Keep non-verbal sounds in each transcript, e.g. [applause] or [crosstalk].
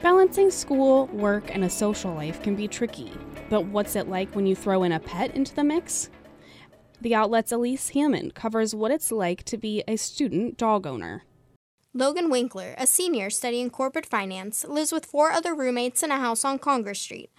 Balancing school, work, and a social life can be tricky, but what's it like when you throw in a pet into the mix? The outlet's Elise Hammond covers what it's like to be a student dog owner. Logan Winkler, a senior studying corporate finance, lives with four other roommates in a house on Congress Street,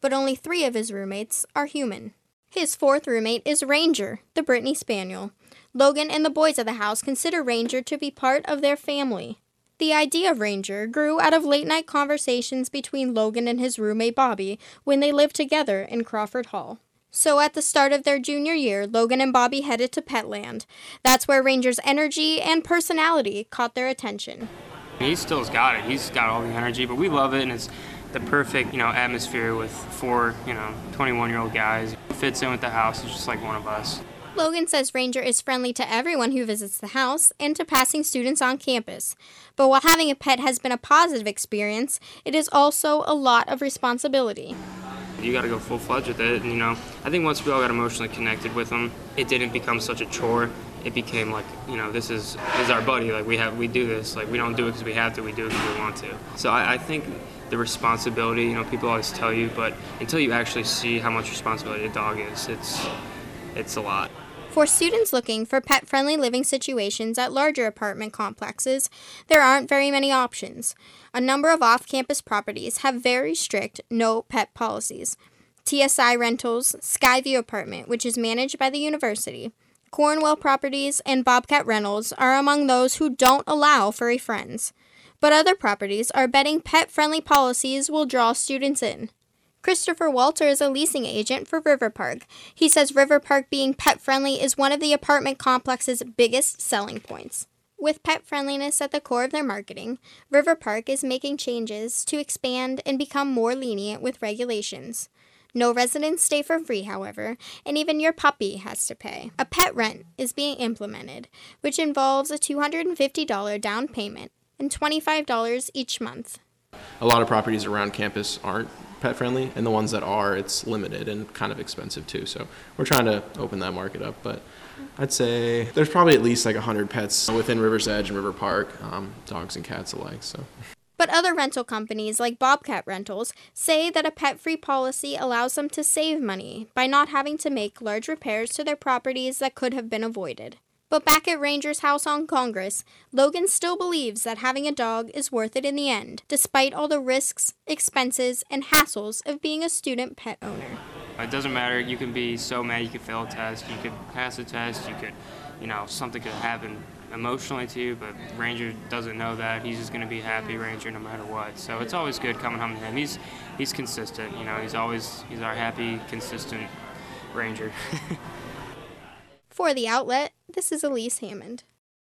but only three of his roommates are human. His fourth roommate is Ranger, the Brittany Spaniel. Logan and the boys of the house consider Ranger to be part of their family. The idea of Ranger grew out of late night conversations between Logan and his roommate Bobby when they lived together in Crawford Hall. So at the start of their junior year, Logan and Bobby headed to Petland. That's where Ranger's energy and personality caught their attention. He still's got it. He's got all the energy, but we love it, and it's the perfect, you know, atmosphere with four, you know, 21-year-old guys. fits in with the house. It's just like one of us. Logan says Ranger is friendly to everyone who visits the house and to passing students on campus. But while having a pet has been a positive experience, it is also a lot of responsibility. You got to go full fledged with it, and you know, I think once we all got emotionally connected with him, it didn't become such a chore. It became like, you know, this is is our buddy. Like we have, we do this. Like we don't do it because we have to. We do it because we want to. So I, I think the responsibility, you know, people always tell you, but until you actually see how much responsibility a dog is, it's it's a lot. For students looking for pet friendly living situations at larger apartment complexes, there aren't very many options. A number of off campus properties have very strict no pet policies. TSI Rentals, Skyview Apartment, which is managed by the university, Cornwell Properties, and Bobcat Rentals are among those who don't allow furry friends. But other properties are betting pet friendly policies will draw students in. Christopher Walter is a leasing agent for River Park. He says River Park being pet friendly is one of the apartment complex's biggest selling points. With pet friendliness at the core of their marketing, River Park is making changes to expand and become more lenient with regulations. No residents stay for free, however, and even your puppy has to pay. A pet rent is being implemented, which involves a $250 down payment and $25 each month. A lot of properties around campus aren't pet friendly, and the ones that are, it's limited and kind of expensive too. So we're trying to open that market up, but I'd say there's probably at least like 100 pets within River's Edge and River Park, um, dogs and cats alike. So. But other rental companies like Bobcat Rentals say that a pet free policy allows them to save money by not having to make large repairs to their properties that could have been avoided. But back at Ranger's house on Congress, Logan still believes that having a dog is worth it in the end, despite all the risks, expenses, and hassles of being a student pet owner. It doesn't matter. You can be so mad you could fail a test, you could pass a test, you could, you know, something could happen emotionally to you, but Ranger doesn't know that. He's just going to be happy Ranger no matter what. So it's always good coming home to him. He's he's consistent, you know. He's always he's our happy, consistent Ranger. [laughs] For the outlet, this is Elise Hammond.